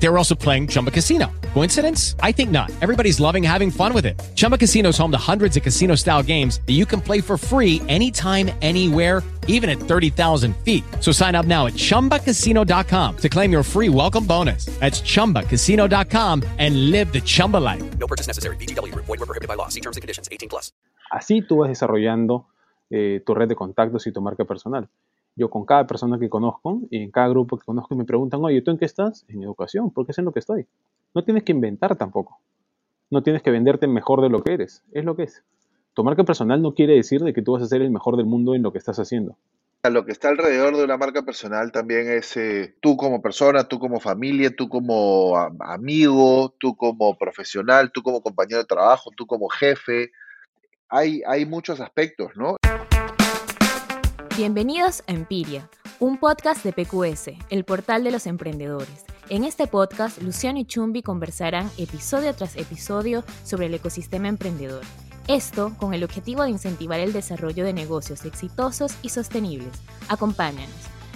They were also playing Chumba Casino. Coincidence? I think not. Everybody's loving having fun with it. Chumba Casino is home to hundreds of casino style games that you can play for free anytime, anywhere, even at 30,000 feet. So sign up now at chumbacasino.com to claim your free welcome bonus. That's chumbacasino.com and live the Chumba life. No purchase necessary. BGW. Void were prohibited by law. See terms and conditions. 18 plus. Así tú vas desarrollando eh, tu red de contactos y tu marca personal. Yo con cada persona que conozco y en cada grupo que conozco me preguntan, oye, ¿tú en qué estás? En educación, porque es en lo que estoy. No tienes que inventar tampoco. No tienes que venderte mejor de lo que eres. Es lo que es. Tu marca personal no quiere decir de que tú vas a ser el mejor del mundo en lo que estás haciendo. Lo que está alrededor de una marca personal también es eh, tú como persona, tú como familia, tú como a- amigo, tú como profesional, tú como compañero de trabajo, tú como jefe. Hay, hay muchos aspectos, ¿no? Bienvenidos a Empiria, un podcast de PQS, el portal de los emprendedores. En este podcast, Luciano y Chumbi conversarán episodio tras episodio sobre el ecosistema emprendedor. Esto con el objetivo de incentivar el desarrollo de negocios exitosos y sostenibles. Acompáñanos.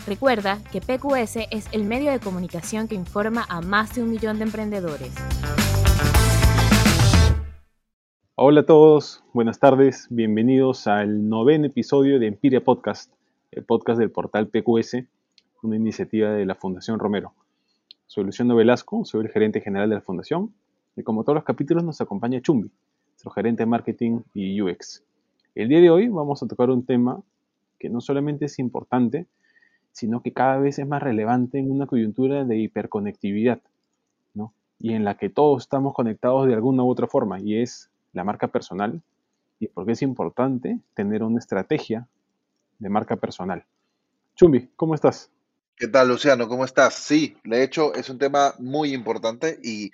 Recuerda que PQS es el medio de comunicación que informa a más de un millón de emprendedores. Hola a todos, buenas tardes, bienvenidos al noveno episodio de Empiria Podcast, el podcast del portal PQS, una iniciativa de la Fundación Romero. Soy Luciano Velasco, soy el gerente general de la Fundación y como todos los capítulos nos acompaña Chumbi, nuestro gerente de marketing y UX. El día de hoy vamos a tocar un tema que no solamente es importante, sino que cada vez es más relevante en una coyuntura de hiperconectividad, ¿no? Y en la que todos estamos conectados de alguna u otra forma, y es la marca personal y por qué es importante tener una estrategia de marca personal. Chumbi, ¿cómo estás? ¿Qué tal, Luciano? ¿Cómo estás? Sí, de hecho es un tema muy importante y,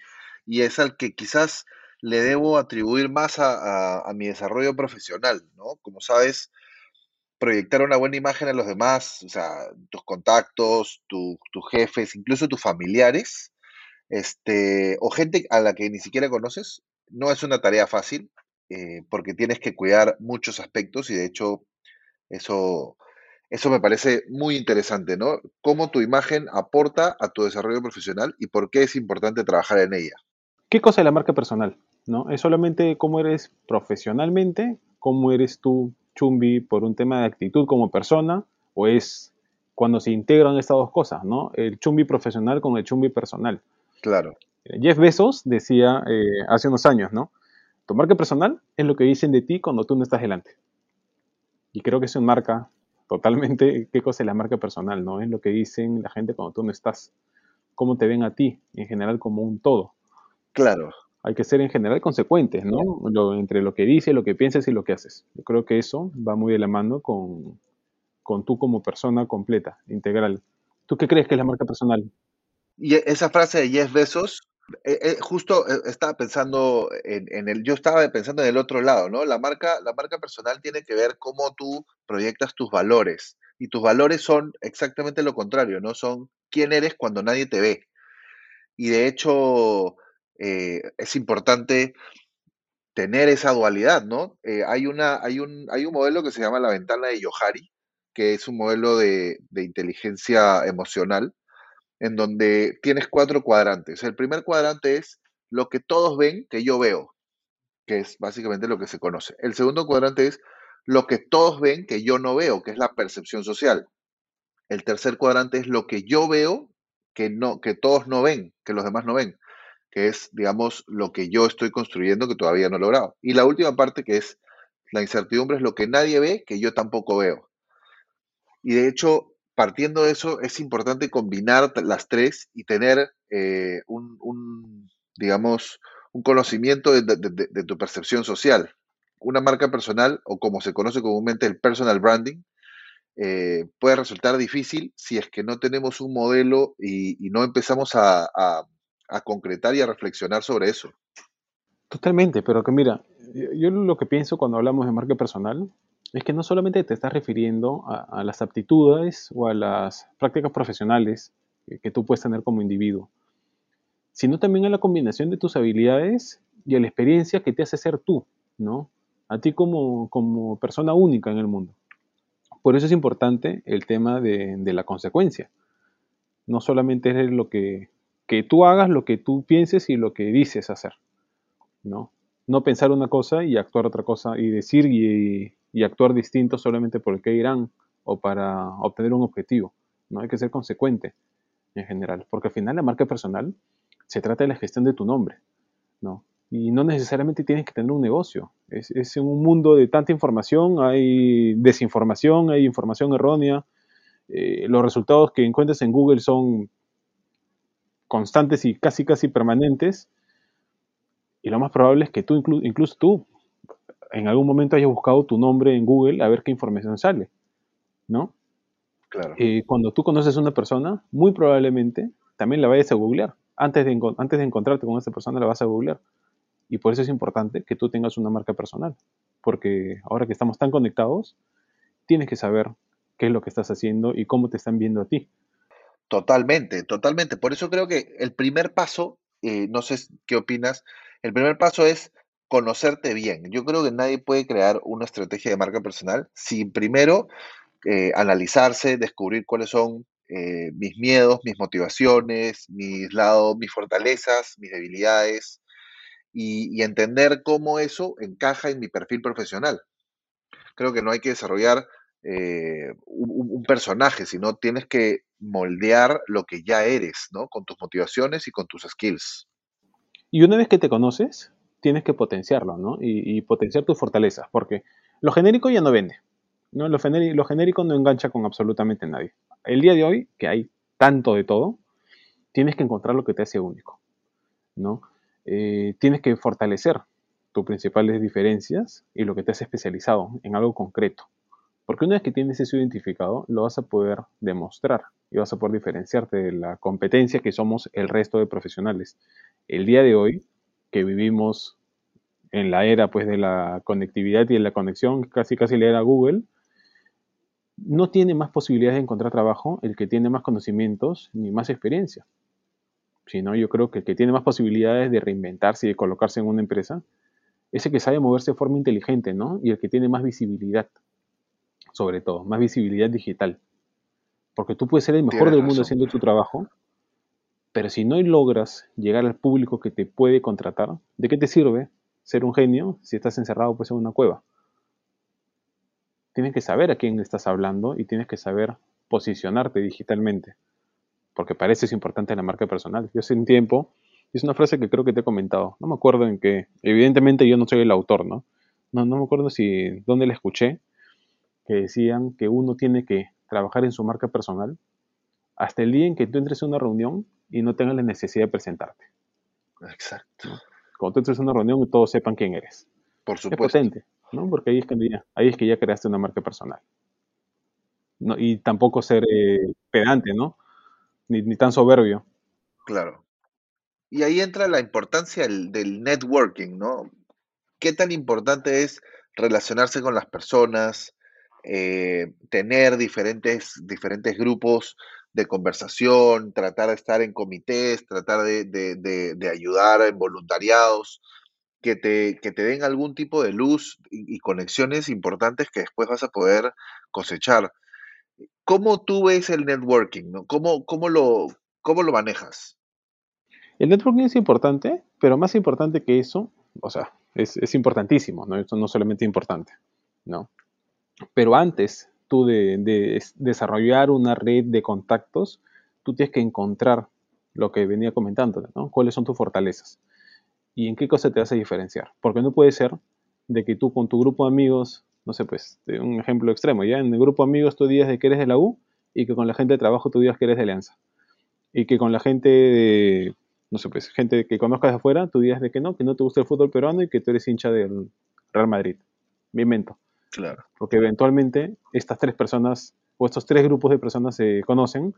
y es al que quizás le debo atribuir más a, a- mi desarrollo profesional, ¿no? Como sabes, proyectar una buena imagen a los demás, o sea, tus contactos, tu- tus jefes, incluso tus familiares, este, o gente a la que ni siquiera conoces, no es una tarea fácil, eh, porque tienes que cuidar muchos aspectos y de hecho eso, eso me parece muy interesante, ¿no? Cómo tu imagen aporta a tu desarrollo profesional y por qué es importante trabajar en ella. ¿Qué cosa es la marca personal? ¿No? ¿Es solamente cómo eres profesionalmente? ¿Cómo eres tú, Chumbi, por un tema de actitud como persona? ¿O es cuando se integran estas dos cosas, ¿no? El Chumbi profesional con el Chumbi personal. Claro, Jeff Bezos decía eh, hace unos años, ¿no? Tu marca personal es lo que dicen de ti cuando tú no estás delante. Y creo que eso marca totalmente qué cosa es la marca personal, ¿no? Es lo que dicen la gente cuando tú no estás. Cómo te ven a ti, en general, como un todo. claro. Hay que ser en general consecuentes, ¿no? Lo- entre lo que dices, lo que piensas y lo que haces. Yo creo que eso va muy de la mano con, con tú como persona completa, integral. ¿Tú qué crees que es la marca personal? Y esa frase de Jeff Bezos, eh, eh, justo eh, estaba pensando en, el, yo estaba pensando en el otro lado, ¿no? La marca, la marca personal tiene que ver cómo tú proyectas tus valores. Y tus valores son exactamente lo contrario, ¿no? Son quién eres cuando nadie te ve. Y de hecho, es importante tener esa dualidad, ¿no? Hay una, hay un, hay un modelo que se llama la ventana de Yohari, que es un modelo de, de inteligencia emocional, en donde tienes cuatro cuadrantes. El primer cuadrante es lo que todos ven que yo veo, que es básicamente lo que se conoce. El segundo cuadrante es lo que todos ven que yo no veo, que es la percepción social. El tercer cuadrante es lo que yo veo que no, que todos no ven, que los demás no ven, que es, digamos, lo que yo estoy construyendo que todavía no he logrado. Y la última parte que es la incertidumbre es lo que nadie ve que yo tampoco veo. Y de hecho, partiendo de eso, es importante combinar las tres y tener eh, un, digamos, un conocimiento de, tu percepción social. Una marca personal, o como se conoce comúnmente el personal branding, eh, puede resultar difícil si es que no tenemos un modelo y, no empezamos a, concretar y a reflexionar sobre eso. Totalmente, pero que mira, yo lo que pienso cuando hablamos de marca personal es que no solamente te estás refiriendo a, las aptitudes o a las prácticas profesionales que, tú puedes tener como individuo, sino también a la combinación de tus habilidades y a la experiencia que te hace ser tú, ¿no? a ti como, persona única en el mundo. Por eso es importante el tema de, de la consecuencia. No solamente es lo que, que tú hagas, lo que tú pienses y lo que dices hacer. ¿no? No pensar una cosa y actuar otra cosa y decir y, actuar distinto solamente por el que irán o para obtener un objetivo. No hay que ser consecuente en general, porque al final la marca personal se trata de la gestión de tu nombre, ¿no? Y no necesariamente tienes que tener un negocio. Es, es un mundo de tanta información, hay desinformación, hay información errónea. Eh, los resultados que encuentres en Google son constantes y casi casi permanentes. Y lo más probable es que tú, inclu incluso tú, en algún momento hayas buscado tu nombre en Google a ver qué información sale, ¿no? Claro. Eh, cuando tú conoces a una persona, muy probablemente también la vayas a googlear. Antes de, antes de encontrarte con esa persona, la vas a googlear. Y por eso es importante que tú tengas una marca personal. Porque ahora que estamos tan conectados, tienes que saber qué es lo que estás haciendo y cómo te están viendo a ti. Totalmente, totalmente. Por eso creo que el primer paso, eh, no sé qué opinas, el primer paso es conocerte bien. Yo creo que nadie puede crear una estrategia de marca personal sin primero eh, analizarse, descubrir cuáles son eh, mis miedos, mis motivaciones, mis lados, mis fortalezas, mis debilidades y, y, entender cómo eso encaja en mi perfil profesional. Creo que no hay que desarrollar eh, un, personaje, sino tienes que moldear lo que ya eres, ¿no? Con tus motivaciones y con tus skills. Y una vez que te conoces, tienes que potenciarlo, ¿no? Y, potenciar tus fortalezas, porque lo genérico ya no vende. ¿no? Lo, genérico, lo genérico no engancha con absolutamente nadie. El día de hoy, que hay tanto de todo, tienes que encontrar lo que te hace único, ¿no? Eh, tienes que fortalecer tus principales diferencias y lo que te hace especializado en algo concreto. Porque una vez que tienes eso identificado, lo vas a poder demostrar y vas a poder diferenciarte de la competencia que somos el resto de profesionales. El día de hoy, que vivimos en la era pues de la conectividad y de la conexión, casi casi la era Google, no tiene más posibilidades de encontrar trabajo el que tiene más conocimientos ni más experiencia. Sino yo creo que el que tiene más posibilidades de reinventarse y de colocarse en una empresa es el que sabe moverse de forma inteligente, ¿no? Y el que tiene más visibilidad, sobre todo, más visibilidad digital. Porque tú puedes ser el mejor del mundo haciendo tu trabajo, pero si no logras llegar al público que te puede contratar, ¿de qué te sirve ser un genio si estás encerrado pues, en una cueva? tienes que saber a quién estás hablando y tienes que saber posicionarte digitalmente. Porque para eso es importante la marca personal. Yo hace un tiempo, es una frase que creo que te he comentado, no me acuerdo en qué, evidentemente yo no soy el autor, ¿no? No, no me acuerdo si, dónde la escuché, que decían que uno tiene que trabajar en su marca personal hasta el día en que tú entres a una reunión y no tengas la necesidad de presentarte. Exacto. Cuando tú entres a una reunión y todos sepan quién eres. Por supuesto. Es potente. ¿no? Porque ahí es, que ya, ahí es que ya creaste una marca personal. No, y tampoco ser eh, pedante, ¿no? Ni, ni, tan soberbio. Claro. Y ahí entra la importancia del, del, networking, ¿no? ¿Qué tan importante es relacionarse con las personas, eh, tener diferentes, diferentes grupos de conversación, tratar de estar en comités, tratar de, de, ayudar en voluntariados? que te, que te den algún tipo de luz y, conexiones importantes que después vas a poder cosechar. ¿Cómo tú ves el networking? ¿Cómo, cómo, lo, ¿Cómo lo manejas? El networking es importante, pero más importante que eso, o sea, es, es importantísimo, ¿no? Esto no solamente importante, ¿no? Pero antes tú de, de desarrollar una red de contactos, tú tienes que encontrar lo que venía comentando, ¿no? ¿Cuáles son tus fortalezas? y en qué cosa te a diferenciar. Porque no puede ser de que tú con tu grupo de amigos, no sé, pues, un ejemplo extremo, ya en el grupo de amigos tú digas de que eres de la U y que con la gente de trabajo tú digas que eres de Alianza. Y que con la gente de, no sé, pues, gente que conozcas de afuera, tú digas de que no, que no te gusta el fútbol peruano y que tú eres hincha del Real Madrid. Me invento. Claro. Porque eventualmente estas tres personas o estos tres grupos de personas se conocen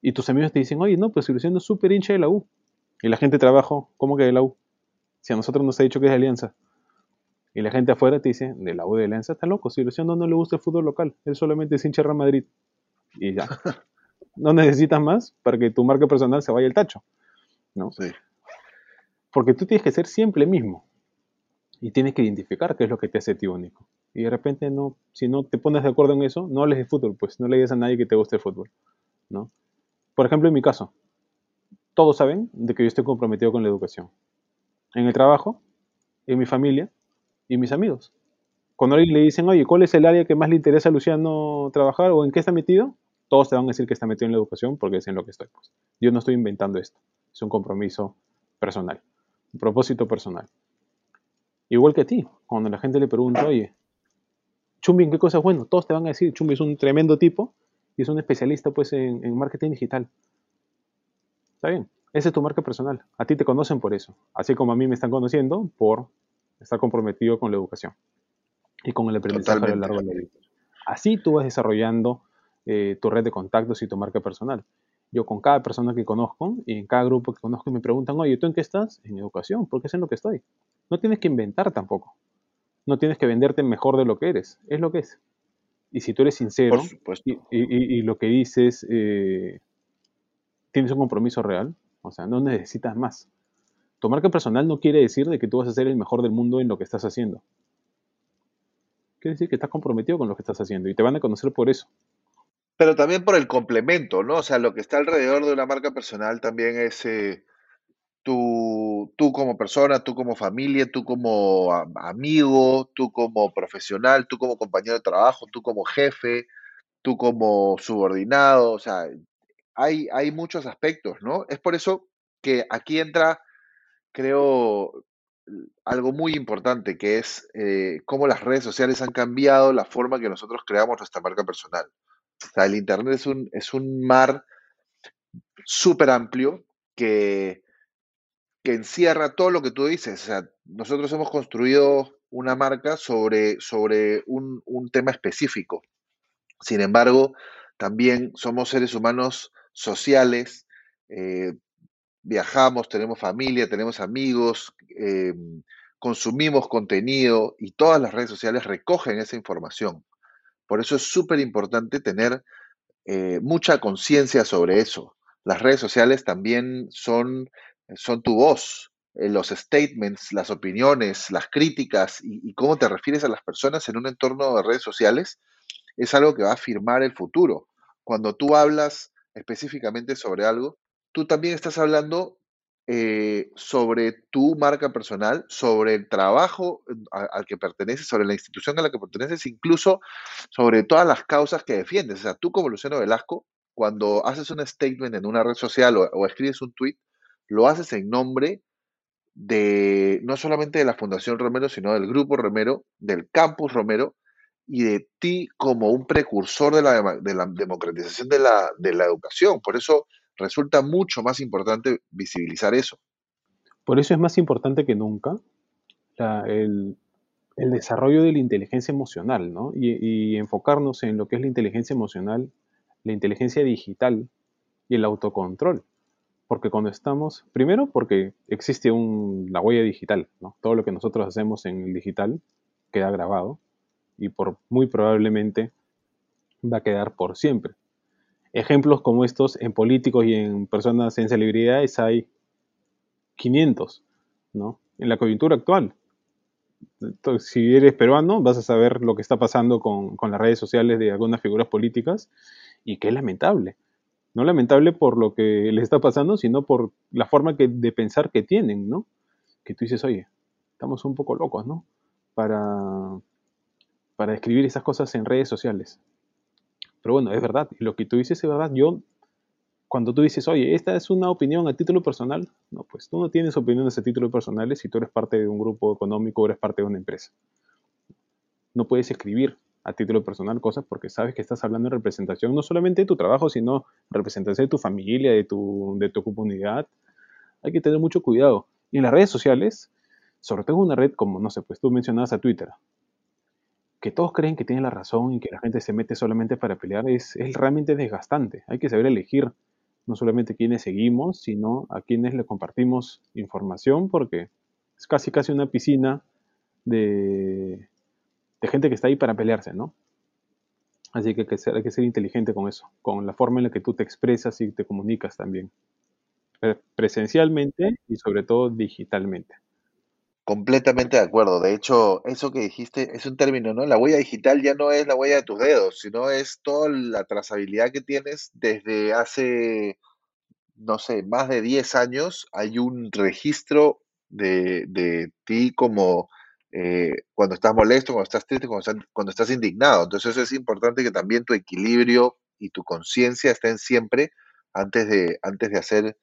y tus amigos te dicen, oye, no, pues Luciano es súper hincha de la U. Y la gente de trabajo, ¿cómo que de la U? Si a nosotros nos ha dicho que es de Alianza. Y la gente afuera te dice, de la U de Alianza, está loco. Si Luciano no le gusta el fútbol local, él solamente es hincha Real Madrid. Y ya. no necesitas más para que tu marca personal se vaya al tacho. ¿no? Sí. Porque tú tienes que ser siempre el mismo. Y tienes que identificar qué es lo que te hace a ti único. Y de repente, no, si no te pones de acuerdo en eso, no hables de fútbol, pues no le digas a nadie que te guste el fútbol. ¿no? Por ejemplo, en mi caso, todos saben de que yo estoy comprometido con la educación. En el trabajo, en mi familia y mis amigos. Cuando alguien le dicen, oye, ¿cuál es el área que más le interesa a Luciano trabajar o en qué está metido? Todos te van a decir que está metido en la educación porque es en lo que estoy. Pues. Yo no estoy inventando esto. Es un compromiso personal, un propósito personal. Igual que a ti, cuando la gente le pregunta, oye, Chumbi, ¿en qué cosa es bueno? Todos te van a decir, Chumbi es un tremendo tipo y es un especialista pues en, en marketing digital. Está bien, esa es tu marca personal. A ti te conocen por eso, así como a mí me están conociendo por estar comprometido con la educación y con el aprendizaje a lo largo de la vida. Así tú vas desarrollando eh, tu red de contactos y tu marca personal. Yo con cada persona que conozco y en cada grupo que conozco me preguntan, oye, ¿tú en qué estás? En educación, porque es en lo que estoy. No tienes que inventar tampoco. No tienes que venderte mejor de lo que eres. Es lo que es. Y si tú eres sincero y, y, lo que dices, eh, tienes un compromiso real, o sea, no necesitas más. Tu marca personal no quiere decir de que tú vas a ser el mejor del mundo en lo que estás haciendo. Quiere decir que estás comprometido con lo que estás haciendo y te van a conocer por eso. Pero también por el complemento, ¿no? O sea, lo que está alrededor de una marca personal también es eh, tú, tú como persona, tú como familia, tú como amigo, tú como profesional, tú como compañero de trabajo, tú como jefe, tú como subordinado, o sea, hay, hay muchos aspectos, ¿no? Es por eso que aquí entra, creo, algo muy importante, que es eh, cómo las redes sociales han cambiado la forma que nosotros creamos nuestra marca personal. O sea, el Internet es un, es un mar súper amplio que, que encierra todo lo que tú dices. O sea, nosotros hemos construido una marca sobre, sobre un, un tema específico. Sin embargo, también somos seres humanos sociales, eh, viajamos, tenemos familia, tenemos amigos, eh, consumimos contenido y todas las redes sociales recogen esa información. Por eso es súper importante tener eh, mucha conciencia sobre eso. Las redes sociales también son, son tu voz. Eh, los statements, las opiniones, las críticas y, cómo te refieres a las personas en un entorno de redes sociales es algo que va a afirmar el futuro. Cuando tú hablas específicamente sobre algo, tú también estás hablando eh, sobre tu marca personal, sobre el trabajo al que perteneces, sobre la institución a la que perteneces, incluso sobre todas las causas que defiendes. O sea, tú como Luciano Velasco, cuando haces un statement en una red social o, escribes un tweet, lo haces en nombre de no solamente de la Fundación Romero, sino del Grupo Romero, del Campus Romero y de ti como un precursor de la, de la democratización de la, de la educación. Por eso resulta mucho más importante visibilizar eso. Por eso es más importante que nunca el, desarrollo de la inteligencia emocional, ¿no? Y, enfocarnos en lo que es la inteligencia emocional, la inteligencia digital y el autocontrol. Porque cuando estamos, primero porque existe un, la huella digital, ¿no? Todo lo que nosotros hacemos en el digital queda grabado y por muy probablemente va a quedar por siempre. Ejemplos como estos en políticos y en personas en celebridades hay 500, ¿no? En la coyuntura actual. Entonces, si eres peruano, vas a saber lo que está pasando con, las redes sociales de algunas figuras políticas y que es lamentable. No lamentable por lo que les está pasando, sino por la forma que, de pensar que tienen, ¿no? Que tú dices, oye, estamos un poco locos, ¿no? Para, para escribir esas cosas en redes sociales. Pero bueno, es verdad. Lo que tú dices es verdad. Yo, cuando tú dices, oye, esta es una opinión a título personal, no, pues tú no tienes opiniones a título personal si tú eres parte de un grupo económico o eres parte de una empresa. No puedes escribir a título personal cosas porque sabes que estás hablando en representación no solamente de tu trabajo, sino representación de tu familia, de tu, de tu comunidad. Hay que tener mucho cuidado. Y en las redes sociales, sobre todo en una red como, no sé, pues tú mencionabas a Twitter que todos creen que tienen la razón y que la gente se mete solamente para pelear es, es realmente desgastante. Hay que saber elegir no solamente quienes seguimos, sino a quienes le compartimos información, porque es casi casi una piscina de, de gente que está ahí para pelearse, ¿no? Así que hay que, ser, inteligente con eso, con la forma en la que tú te expresas y te comunicas también, presencialmente y sobre todo digitalmente. Completamente de acuerdo. De hecho, eso que dijiste es un término, ¿no? La huella digital ya no es la huella de tus dedos, sino es toda la trazabilidad que tienes desde hace, no sé, más de 10 años. Hay un registro de, de ti como eh, cuando estás molesto, cuando estás triste, cuando estás, cuando estás indignado. Entonces es importante que también tu equilibrio y tu conciencia estén siempre antes de, antes de hacer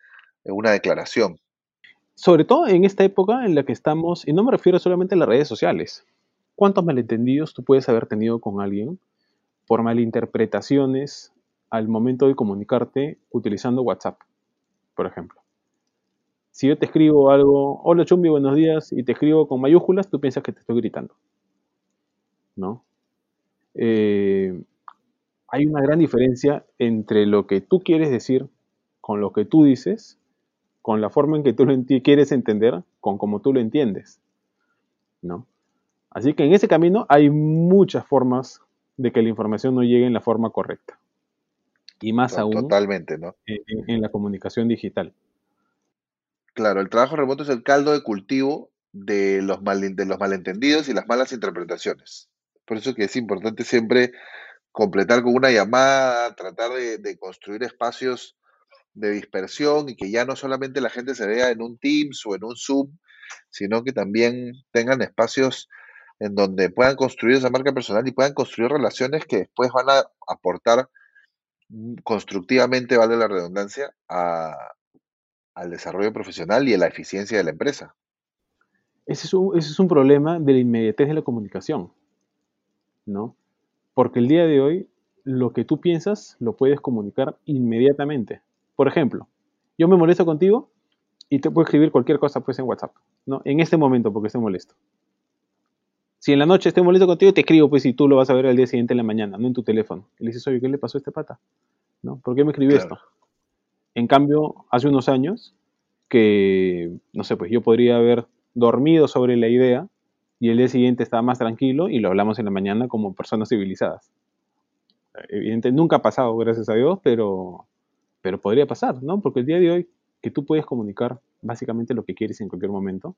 una declaración. Sobre todo en esta época en la que estamos, y no me refiero solamente a las redes sociales. ¿Cuántos malentendidos tú puedes haber tenido con alguien por malinterpretaciones al momento de comunicarte utilizando WhatsApp, por ejemplo? Si yo te escribo algo, hola Chumbi, buenos días, y te escribo con mayúsculas, tú piensas que te estoy gritando. ¿No? Eh, hay una gran diferencia entre lo que tú quieres decir con lo que tú dices con la forma en que tú lo quieres entender, con cómo tú lo entiendes. ¿no? Así que en ese camino hay muchas formas de que la información no llegue en la forma correcta. Y más aún Totalmente, ¿no? En, la comunicación digital. Claro, el trabajo remoto es el caldo de cultivo de los, malentendidos y las malas interpretaciones. Por eso que es importante siempre completar con una llamada, tratar de, de construir espacios de dispersión y que ya no solamente la gente se vea en un Teams o en un Zoom, sino que también tengan espacios en donde puedan construir esa marca personal y puedan construir relaciones que después van a aportar constructivamente, vale la redundancia, al desarrollo profesional y a la eficiencia de la empresa. Ese es, un, ese es un problema de la inmediatez de la comunicación, ¿no? Porque el día de hoy lo que tú piensas lo puedes comunicar inmediatamente. Por ejemplo, yo me molesto contigo y te puedo escribir cualquier cosa pues en WhatsApp, ¿no? En este momento porque estoy molesto. Si en la noche estoy molesto contigo, te escribo pues y tú lo vas a ver al día siguiente en la mañana, no en tu teléfono. Y le dices, oye, ¿qué le pasó a este pata? ¿No? ¿Por qué me escribió esto? En cambio, hace unos años que, no sé, pues yo podría haber dormido sobre la idea y el día siguiente estaba más tranquilo y lo hablamos en la mañana como personas civilizadas. Evidentemente nunca ha pasado, gracias a Dios, pero pero podría pasar, ¿no? Porque el día de hoy, que tú puedes comunicar básicamente lo que quieres en cualquier momento,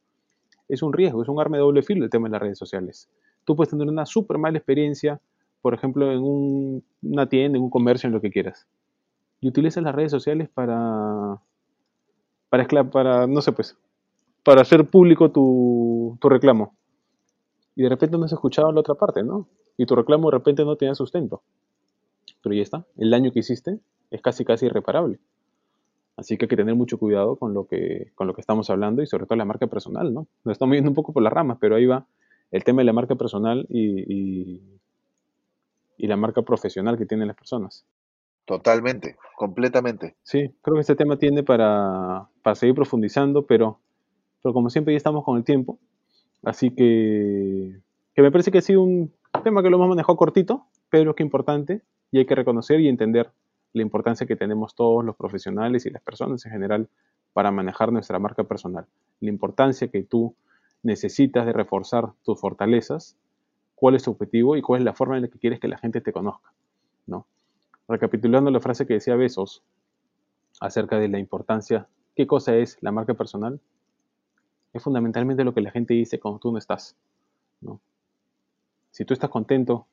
es un riesgo, es un arma de doble filo el tema de las redes sociales. Tú puedes tener una súper mala experiencia, por ejemplo, en una tienda, en un comercio, en lo que quieras. Y utilizas las redes sociales para, para, para no sé, pues, para hacer público tu, tu reclamo. Y de repente no has escuchado la otra parte, ¿no? Y tu reclamo de repente no tiene sustento. Pero ya está, el daño que hiciste es casi casi irreparable. Así que hay que tener mucho cuidado con lo que, con lo que estamos hablando y sobre todo la marca personal, ¿no? Nos estamos yendo un poco por las ramas, pero ahí va el tema de la marca personal y, y, la marca profesional que tienen las personas. Totalmente, completamente. Sí, creo que este tema tiene para, para seguir profundizando, pero, pero como siempre ya estamos con el tiempo, así que, que me parece que ha sido un tema que lo hemos manejado cortito, pero que importante y hay que reconocer y entender la importancia que tenemos todos los profesionales y las personas en general para manejar nuestra marca personal. La importancia que tú necesitas de reforzar tus fortalezas, cuál es tu objetivo y cuál es la forma en la que quieres que la gente te conozca. ¿no? Recapitulando la frase que decía Besos acerca de la importancia, ¿qué cosa es la marca personal? Es fundamentalmente lo que la gente dice cuando tú no estás. ¿no? Si tú estás contento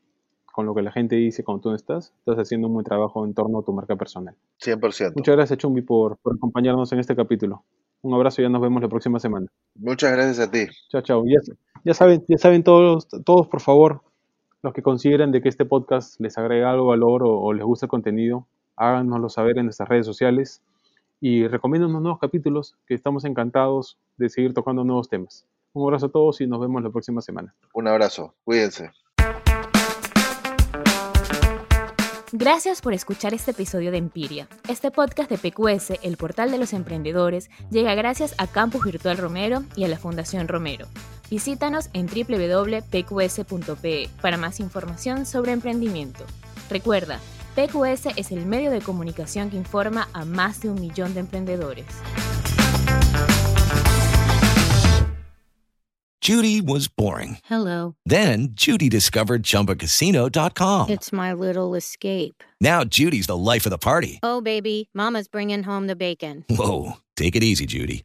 con lo que la gente dice cuando tú no estás, estás haciendo un buen trabajo en torno a tu marca personal. 100%. Muchas gracias, Chumbi, por, por acompañarnos en este capítulo. Un abrazo y ya nos vemos la próxima semana. Muchas gracias a ti. Chao, chao. Ya, ya saben, ya saben todos, todos, por favor, los que consideren de que este podcast les agrega algo valor o, o les gusta el contenido, háganoslo saber en nuestras redes sociales y recomienden unos nuevos capítulos que estamos encantados de seguir tocando nuevos temas. Un abrazo a todos y nos vemos la próxima semana. Un abrazo. Cuídense. Gracias por escuchar este episodio de Empiria. Este podcast de PQS, el portal de los emprendedores, llega gracias a Campus Virtual Romero y a la Fundación Romero. Visítanos en www.pqs.pe para más información sobre emprendimiento. Recuerda, PQS es el medio de comunicación que informa a más de un millón de emprendedores. Judy was boring. Hello. Then Judy discovered chumbacasino.com. It's my little escape. Now Judy's the life of the party. Oh, baby, Mama's bringing home the bacon. Whoa. Take it easy, Judy.